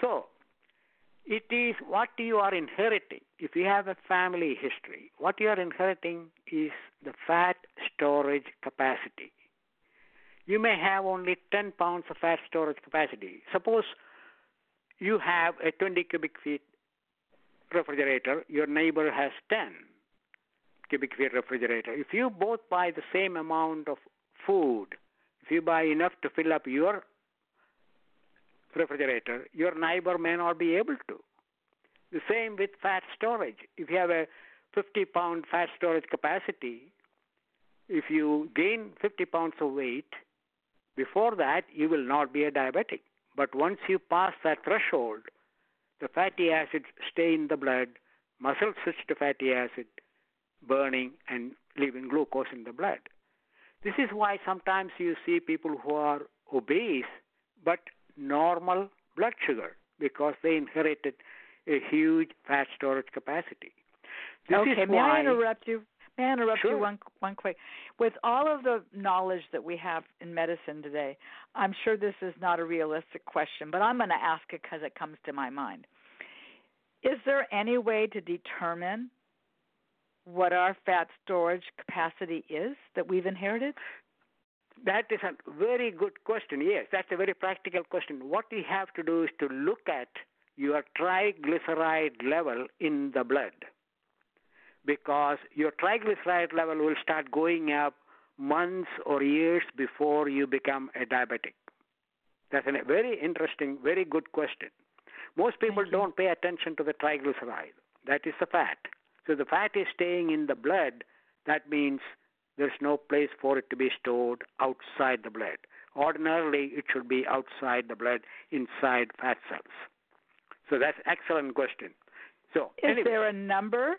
So, it is what you are inheriting. If you have a family history, what you are inheriting is the fat storage capacity. You may have only 10 pounds of fat storage capacity. Suppose you have a 20 cubic feet refrigerator, your neighbor has 10 cubic feet refrigerator. If you both buy the same amount of food, if you buy enough to fill up your refrigerator, your neighbor may not be able to. The same with fat storage. If you have a 50 pound fat storage capacity, if you gain 50 pounds of weight, before that you will not be a diabetic. But once you pass that threshold, the fatty acids stay in the blood, muscles switch to fatty acid, burning and leaving glucose in the blood. This is why sometimes you see people who are obese but normal blood sugar because they inherited a huge fat storage capacity. This okay, may I interrupt you? May I interrupt sure. you one one quick? With all of the knowledge that we have in medicine today, I'm sure this is not a realistic question, but I'm going to ask it because it comes to my mind. Is there any way to determine what our fat storage capacity is that we've inherited? That is a very good question. Yes, that's a very practical question. What we have to do is to look at your triglyceride level in the blood because your triglyceride level will start going up months or years before you become a diabetic. That's a very interesting, very good question. Most people don't pay attention to the triglyceride. That is the fat. So the fat is staying in the blood. That means there's no place for it to be stored outside the blood. Ordinarily, it should be outside the blood, inside fat cells. So that's excellent question. So is anyway. there a number?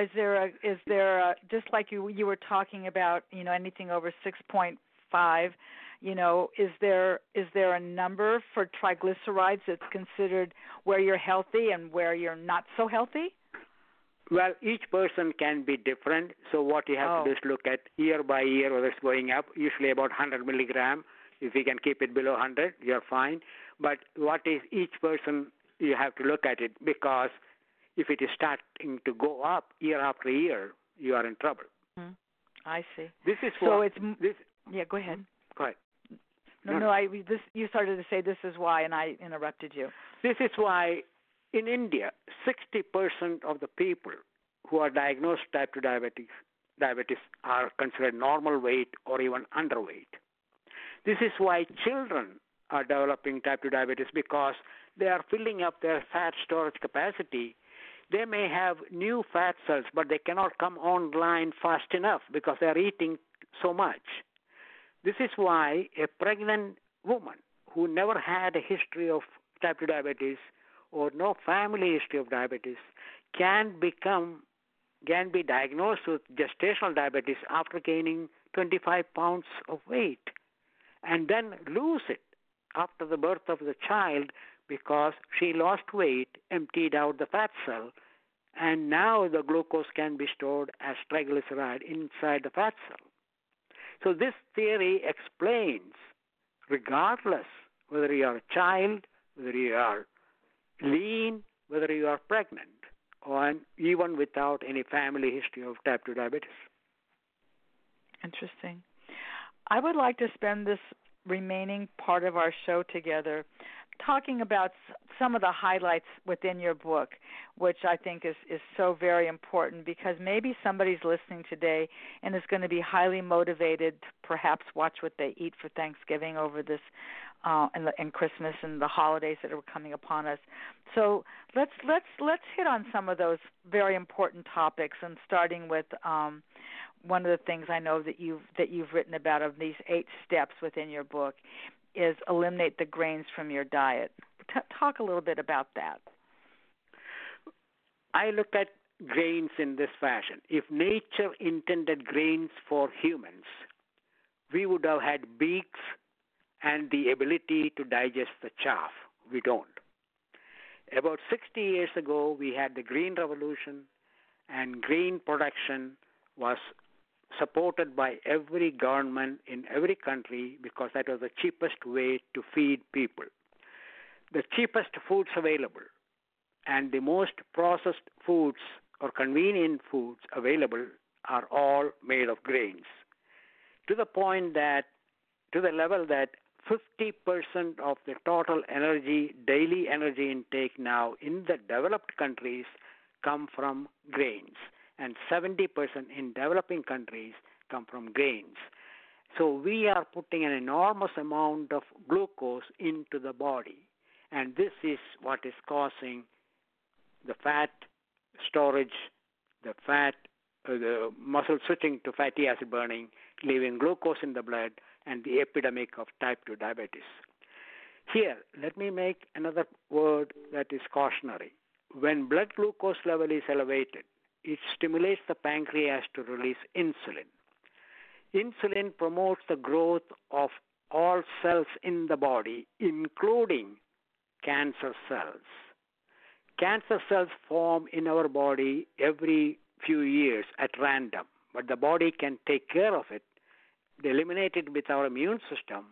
Is there a is there a, just like you you were talking about? You know, anything over six point five. You know, is there is there a number for triglycerides that's considered where you're healthy and where you're not so healthy? Well, each person can be different. So what you have oh. to do is look at year by year whether it's going up. Usually about 100 milligram. If you can keep it below 100, you're fine. But what is each person? You have to look at it because if it is starting to go up year after year, you are in trouble. Mm-hmm. I see. This is so what, it's this. Yeah, go ahead. Go ahead. No, no, no, I this you started to say this is why, and I interrupted you. This is why in India, 60% of the people who are diagnosed type 2 diabetes, diabetes are considered normal weight or even underweight. This is why children are developing type 2 diabetes because they are filling up their fat storage capacity. They may have new fat cells, but they cannot come online fast enough because they are eating so much. This is why a pregnant woman who never had a history of type 2 diabetes or no family history of diabetes can become can be diagnosed with gestational diabetes after gaining 25 pounds of weight and then lose it after the birth of the child because she lost weight, emptied out the fat cell, and now the glucose can be stored as triglyceride inside the fat cell. So this theory explains, regardless whether you are a child, whether you are lean, whether you are pregnant, or even without any family history of type 2 diabetes. Interesting. I would like to spend this remaining part of our show together talking about some of the highlights within your book, which I think is is so very important because maybe somebody's listening today and is going to be highly motivated to perhaps watch what they eat for Thanksgiving over this uh, and, and Christmas and the holidays that are coming upon us. So let's let's let's hit on some of those very important topics, and starting with um, one of the things I know that you've that you've written about of these eight steps within your book is eliminate the grains from your diet. T- talk a little bit about that. I look at grains in this fashion. If nature intended grains for humans, we would have had beaks and the ability to digest the chaff. We don't. About 60 years ago, we had the Green Revolution, and green production was supported by every government in every country because that was the cheapest way to feed people. The cheapest foods available and the most processed foods or convenient foods available are all made of grains. To the point that, to the level that 50% of the total energy, daily energy intake now in the developed countries come from grains, and 70% in developing countries come from grains. So we are putting an enormous amount of glucose into the body, and this is what is causing the fat storage, the fat, uh, the muscle switching to fatty acid burning, leaving glucose in the blood, and the epidemic of type 2 diabetes. Here, let me make another word that is cautionary. When blood glucose level is elevated, it stimulates the pancreas to release insulin. Insulin promotes the growth of all cells in the body, including cancer cells. Cancer cells form in our body every few years at random, but the body can take care of it, eliminate it with our immune system,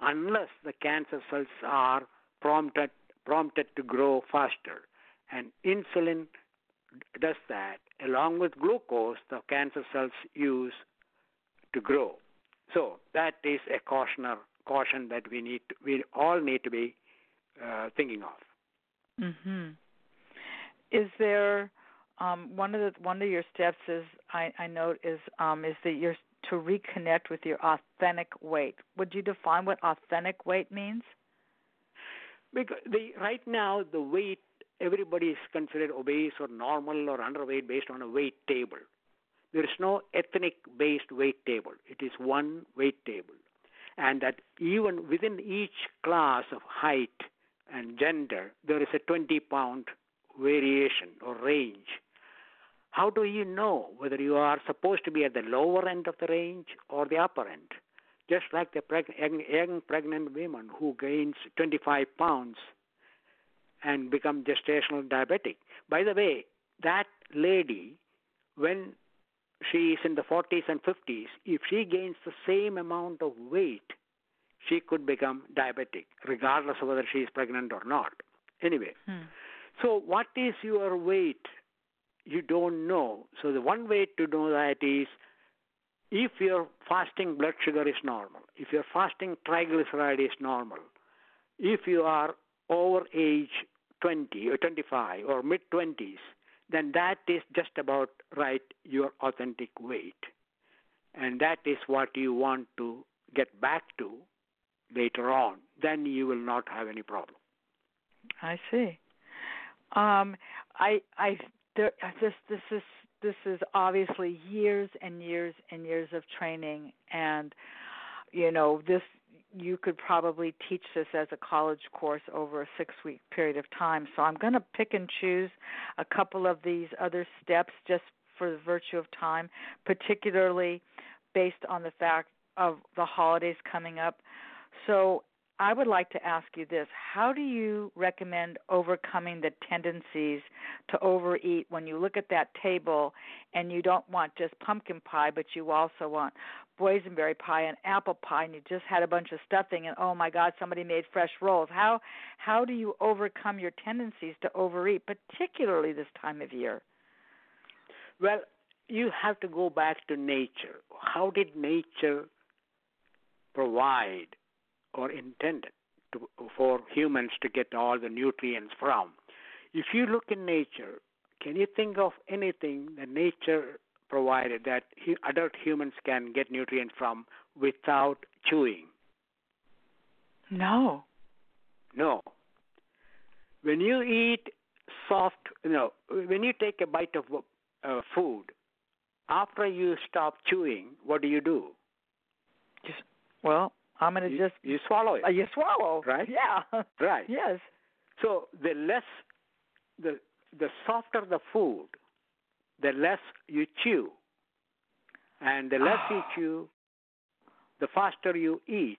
unless the cancer cells are prompted prompted to grow faster. And insulin does that along with glucose the cancer cells use to grow. So that is a cautioner caution that we need to, we all need to be uh, thinking of. Mhm. Is there um, one of the one of your steps is I, I note is um, is that you're to reconnect with your authentic weight. Would you define what authentic weight means? Because the right now the weight everybody is considered obese or normal or underweight based on a weight table. There is no ethnic based weight table. It is one weight table. And that even within each class of height and gender, there is a 20 pound variation or range. How do you know whether you are supposed to be at the lower end of the range or the upper end? Just like the preg- young, pregnant women who gains 25 pounds and become gestational diabetic. By the way, that lady, when she is in the 40s and 50s, if she gains the same amount of weight, she could become diabetic, regardless of whether she is pregnant or not. Anyway, Hmm. so what is your weight? You don't know. So the one way to know that is if your fasting blood sugar is normal, if your fasting triglyceride is normal, if you are over age 20 or 25 or mid 20s, then that is just about right your authentic weight. And that is what you want to get back to later on. Then you will not have any problem. I see. Um, I I there, this this is this is obviously years and years and years of training, and you know this you could probably teach this as a college course over a six week period of time. So I'm going to pick and choose a couple of these other steps just for the virtue of time, particularly based on the fact of the holidays coming up. So I would like to ask you this How do you recommend overcoming the tendencies to overeat when you look at that table and you don't want just pumpkin pie, but you also want boysenberry pie and apple pie, and you just had a bunch of stuffing, and oh my God, somebody made fresh rolls? How, how do you overcome your tendencies to overeat, particularly this time of year? Well, you have to go back to nature. How did nature provide or intended to, for humans to get all the nutrients from? If you look in nature, can you think of anything that nature provided that adult humans can get nutrients from without chewing? No. No. When you eat soft, you know, when you take a bite of uh, food, after you stop chewing, what do you do? Just well, I'm going to just you swallow it. uh, you swallow, Right? Yeah. Right. Yes. So the less, the the softer the food, the less you chew. And the less you chew, the faster you eat.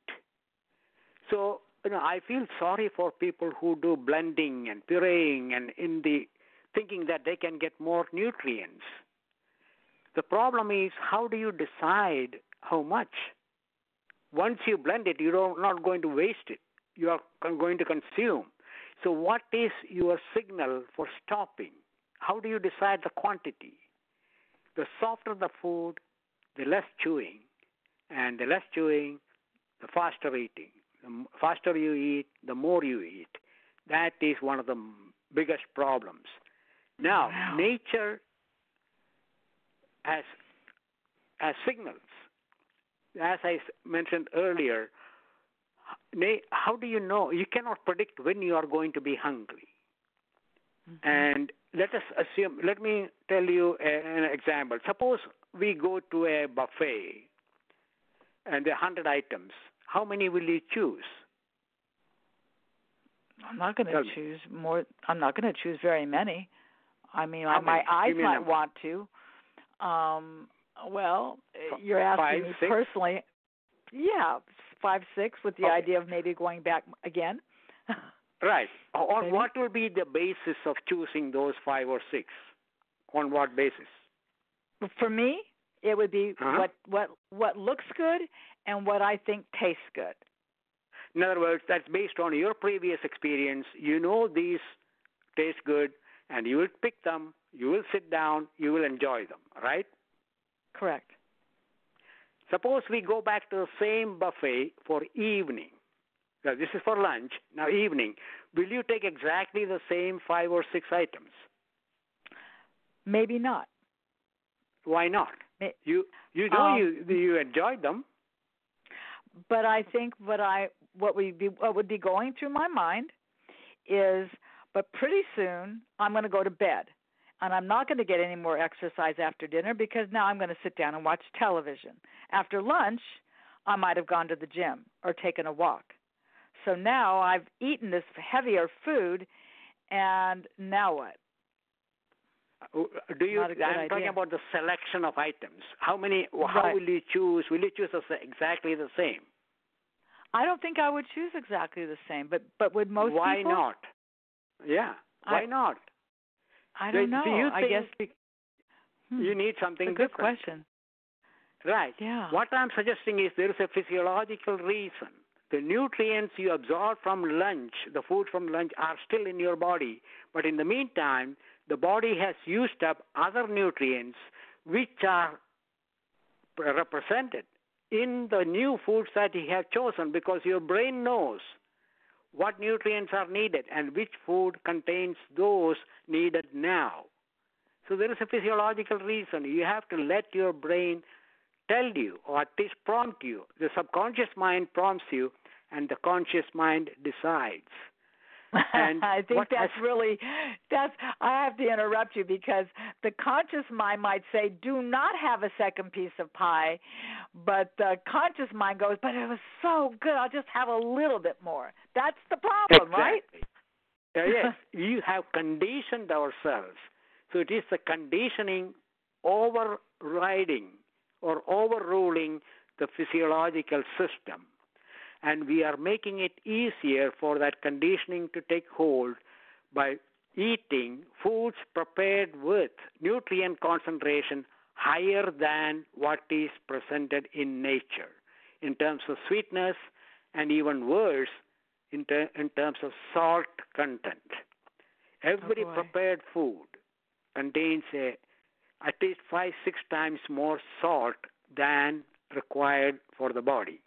So, you know, I feel sorry for people who do blending and pureeing and in the thinking that they can get more nutrients. The problem is how do you decide how much? Once you blend it, you're not going to waste it. You are going to consume. So, what is your signal for stopping? How do you decide the quantity? The softer the food, the less chewing, and the less chewing, the faster eating. The faster you eat, the more you eat. That is one of the biggest problems. Now, Wow. nature has a signals. As I mentioned earlier, how do you know? You cannot predict when you are going to be hungry. Mm-hmm. And let us assume, let me tell you an example. Suppose we go to a buffet and there are 100 items. How many will you choose? I'm not going to choose more. I'm not going to choose very many. I mean, How my many? eyes Give me a might want to. Um, well, you're asking five, me six? personally. Yeah, five, six, with the Okay. idea of maybe going back again. Right. On Maybe. what will be the basis of choosing those five or six? On what basis? For me, it would be Uh-huh. what what what looks good and what I think tastes good. In other words, that's based on your previous experience. You know these taste good, and you will pick them. You will sit down. You will enjoy them. Right? Correct. Suppose we go back to the same buffet for evening. Now, this is for lunch. Now, evening. Will you take exactly the same five or six items? Maybe not. Why not? May- You you know Um, you you enjoyed them. but I think what I what would be what would be going through my mind is but pretty soon I'm going to go to bed and I'm not going to get any more exercise after dinner because now I'm going to sit down and watch television. After lunch, I might have gone to the gym or taken a walk. So now I've eaten this heavier food and now what? Do you? Not a good I'm talking about the selection of items. How many? How Right. will you choose? Will you choose exactly the same? I don't think I would choose exactly the same, but but would most Why people? not? Yeah. Why I- not? I Do- don't know. Do you I think guess hmm, you need something a good different? question. Right. Yeah. What I'm suggesting is there is a physiological reason. The nutrients you absorb from lunch, the food from lunch, are still in your body. But in the meantime, the body has used up other nutrients which are represented in the new foods that you have chosen because your brain knows what nutrients are needed and which food contains those needed now. So there is a physiological reason. You have to let your brain tell you or at least prompt you. The subconscious mind prompts you and the conscious mind decides. And I think that's has- really that's I have to interrupt you because the conscious mind might say do not have a second piece of pie, but the conscious mind goes, but it was so good, I'll just have a little bit more. That's the problem, right? Uh, yes, you have conditioned ourselves. So it is the conditioning overriding or overruling the physiological system. And we are making it easier for that conditioning to take hold by eating foods prepared with nutrient concentration higher than what is presented in nature in terms of sweetness and even worse in, ter- in terms of salt content. Every oh, boy. prepared food contains a, at least five, six times more salt than required for the body.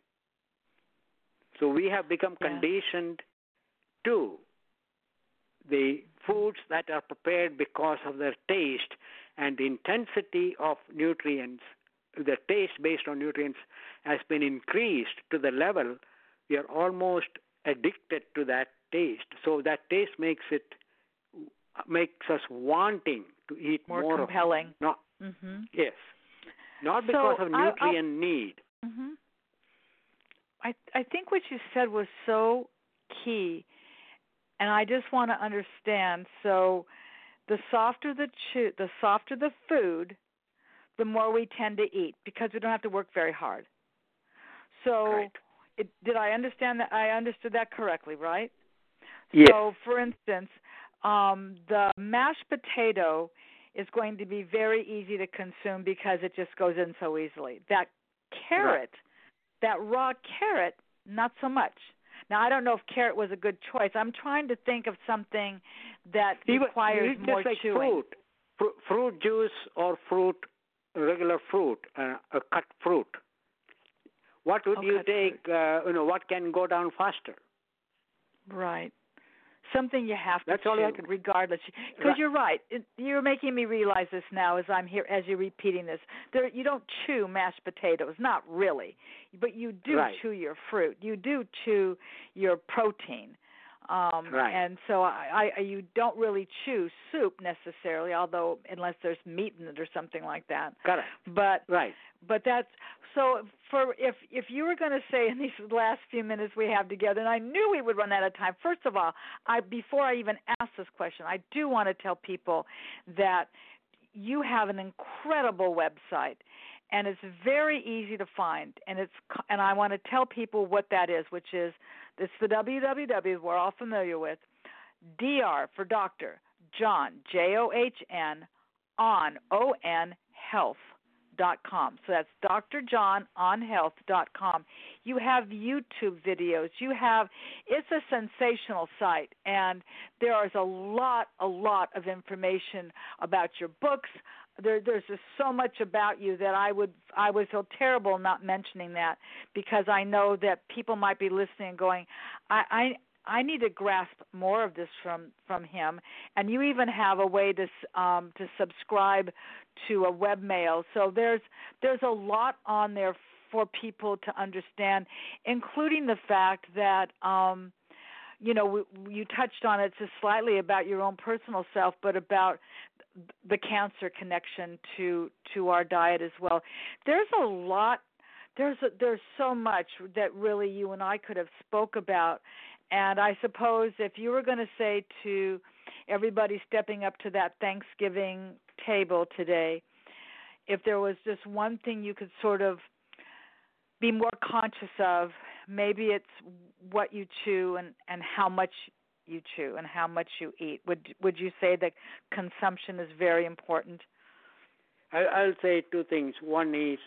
So we have become Yeah. conditioned to the foods that are prepared because of their taste and the intensity of nutrients, the taste based on nutrients has been increased to the level we are almost addicted to that taste. So that taste makes it makes us wanting to eat More, more, of it. compelling. Not Mhm. yes, not So, because of I- I'll- nutrient need. Mhm. I I think what you said was so key, and I just want to understand. So, the softer the chew, the softer the food, the more we tend to eat because we don't have to work very hard. So, it, did I understand that? I understood that correctly, right? Yes. So, for instance, um, the mashed potato is going to be very easy to consume because it just goes in so easily. That carrot, that raw carrot, not so much. Now, I don't know if carrot was a good choice. I'm trying to think of something that Even requires it's more just like chewing. fruit, Fru- fruit juice or fruit, regular fruit, uh, a cut fruit. What would Oh, you take? Uh, you know, what can go down faster? Right. Something you have to That's all I can- regardless. Because Right. you're right. It, you're making me realize this now as I'm here, as you're repeating this. There, you don't chew mashed potatoes, not really, but you do Right. chew your fruit. You do chew your protein. Um, Right. And so I, I, you don't really chew soup necessarily, although unless there's meat in it or something like that. Correct. But Right. but that's so for if if you were going to say in these last few minutes we have together and i knew we would run out of time first of all i before i even ask this question i do want to tell people that you have an incredible website and it's very easy to find and it's co- and i want to tell people what that is which is it's the www we're all familiar with dr for doctor john j o h n on o n health dot com. So that's Dr. John on health dot com. You have YouTube videos. You have it's a sensational site and there is a lot, a lot of information about your books. There there's just so much about you that I would I would feel terrible not mentioning that because I know that people might be listening and going, I, I I need to grasp more of this from from him. And you even have a way to um, to subscribe to a webmail. So there's there's a lot on there for people to understand, including the fact that um, you know we, you touched on it just slightly about your own personal self, but about the cancer connection to to our diet as well. There's a lot. There's a, there's so much that really you and I could have spoke about, and I suppose if you were going to say to everybody stepping up to that Thanksgiving table today, if there was just one thing you could sort of be more conscious of, maybe it's what you chew and and how much you chew and how much you eat. Would would you say that consumption is very important? I, I'll say two things. One is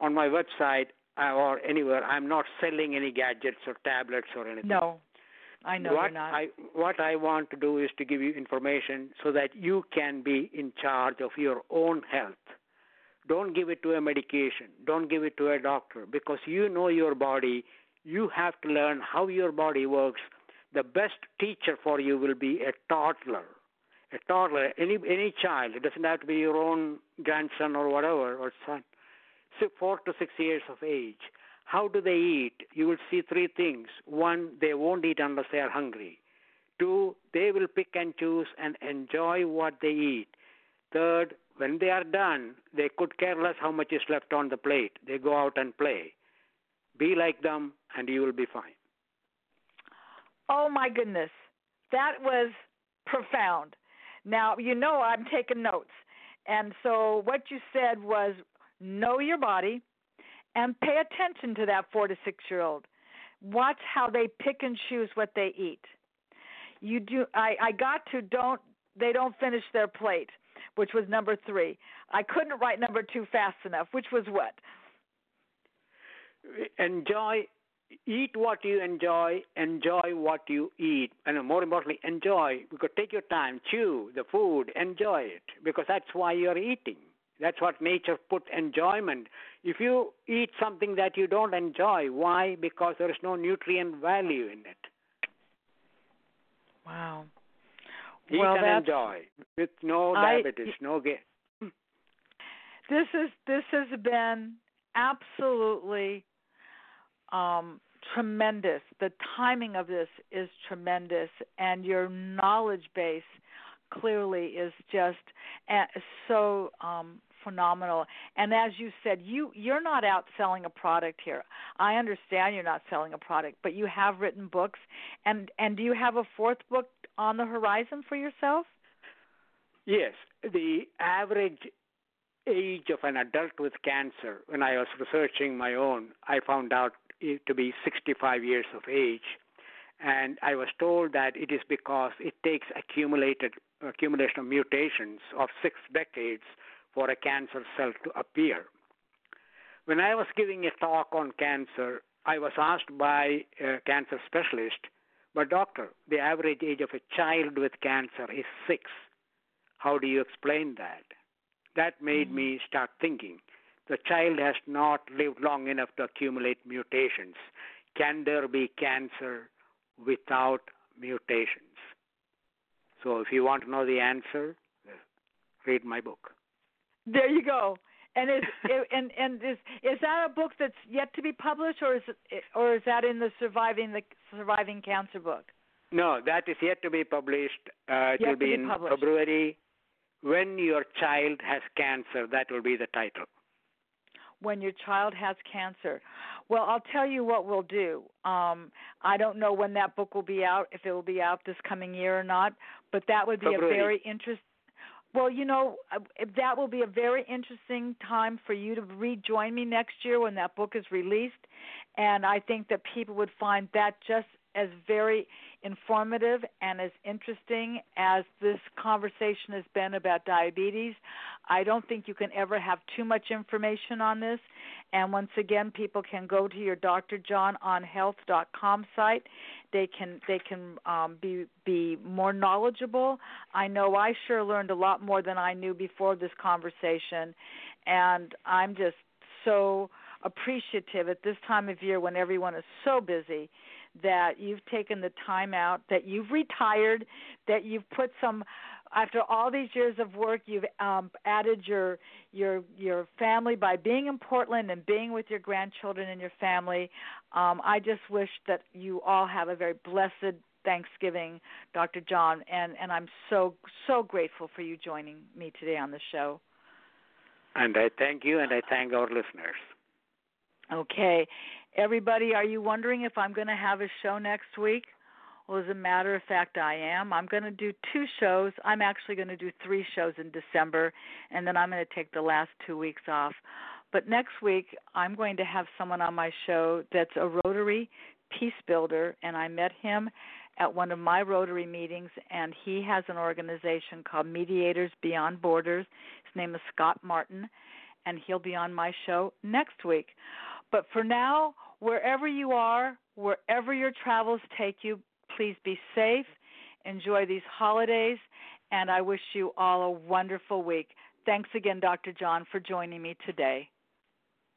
on my website uh, or anywhere, I'm not selling any gadgets or tablets or anything. No, I know what you're not. I what I want to do is to give you information so that you can be in charge of your own health. Don't give it to a medication. Don't give it to a doctor because you know your body. You have to learn how your body works. The best teacher for you will be a toddler. A toddler, any any child. It doesn't have to be your own grandson or whatever or son. So four to six years of age. How do they eat? You will see three things. One, they won't eat unless they are hungry. Two, they will pick and choose and enjoy what they eat. Third, when they are done, they could care less how much is left on the plate. They go out and play. Be like them, and you will be fine. Oh my goodness, that was profound. Now you know I'm taking notes, and so what you said was know your body and pay attention to that four to six year old. Watch how they pick and choose what they eat. You do. I I got to don't they don't finish their plate, which was number three. I couldn't write number two fast enough, which was what? Enjoy, eat what you enjoy, enjoy what you eat, and more importantly, enjoy. Because take your time, chew the food, enjoy it, because that's why you're eating. That's what nature put enjoyment. If you eat something that you don't enjoy, why? Because there is no nutrient value in it. Wow. Eat well, and enjoy with no I- diabetes, no gain. this is this has been absolutely um tremendous. The timing of this is tremendous and your knowledge base clearly is just uh, so um phenomenal. And as you said you you're not out selling a product here. I understand you're not selling a product but you have written books. And and do you have a fourth book on the horizon for yourself? Yes, the average age of an adult with cancer, when I was researching my own, I found out to be 65 years of age. And I was told that it is because it takes accumulated accumulation of mutations of six decades for a cancer cell to appear. When I was giving a talk on cancer, I was asked by a cancer specialist, but doctor, the average age of a child with cancer is six. How do you explain that? That made mm-hmm. me start thinking. The child has not lived long enough to accumulate mutations. Can there be cancer without mutations? So if you want to know the answer, read my book. There you go. And is and and is is that a book that's yet to be published, or is it, or is that in the surviving the surviving cancer book? No, that is yet to be published. Uh, it yet will be, be in published. February. When your child has cancer, that will be the title. When your child has cancer. Well, I'll tell you what we'll do. Um, I don't know when that book will be out, if it will be out this coming year or not, but that would be February. a very interesting. Well, you know, uh, that will be a very interesting time for you to rejoin me next year when that book is released. And I think that people would find that just as very informative and as interesting as this conversation has been about diabetes. I don't think you can ever have too much information on this. And once again, people can go to your drjohnonhealth.com site. They can they can um, be be more knowledgeable. I know I sure learned a lot more than I knew before this conversation, and I'm just so appreciative at this time of year when everyone is so busy that you've taken the time out, that you've retired, that you've put some after all these years of work you've um added your your your family by being in Portland and being with your grandchildren and your family. Um I just wish that you all have a very blessed Thanksgiving, Dr. John, and and I'm so so grateful for you joining me today on the show. And I thank you and I thank our listeners. Okay. Everybody, are you wondering if I'm going to have a show next week? Well, as a matter of fact, I am. I'm going to do two shows. I'm actually going to do three shows in December, and then I'm going to take the last two weeks off. But next week, I'm going to have someone on my show that's a Rotary peace builder, and I met him at one of my Rotary meetings, and he has an organization called Mediators Beyond Borders. His name is Scott Martin, and he'll be on my show next week. But for now, wherever you are, wherever your travels take you, please be safe. Enjoy these holidays, and I wish you all a wonderful week. Thanks again, Dr. John, for joining me today.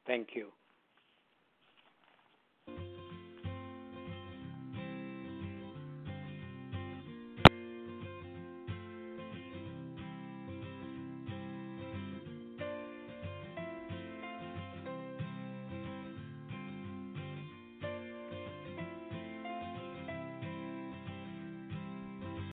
Thank you.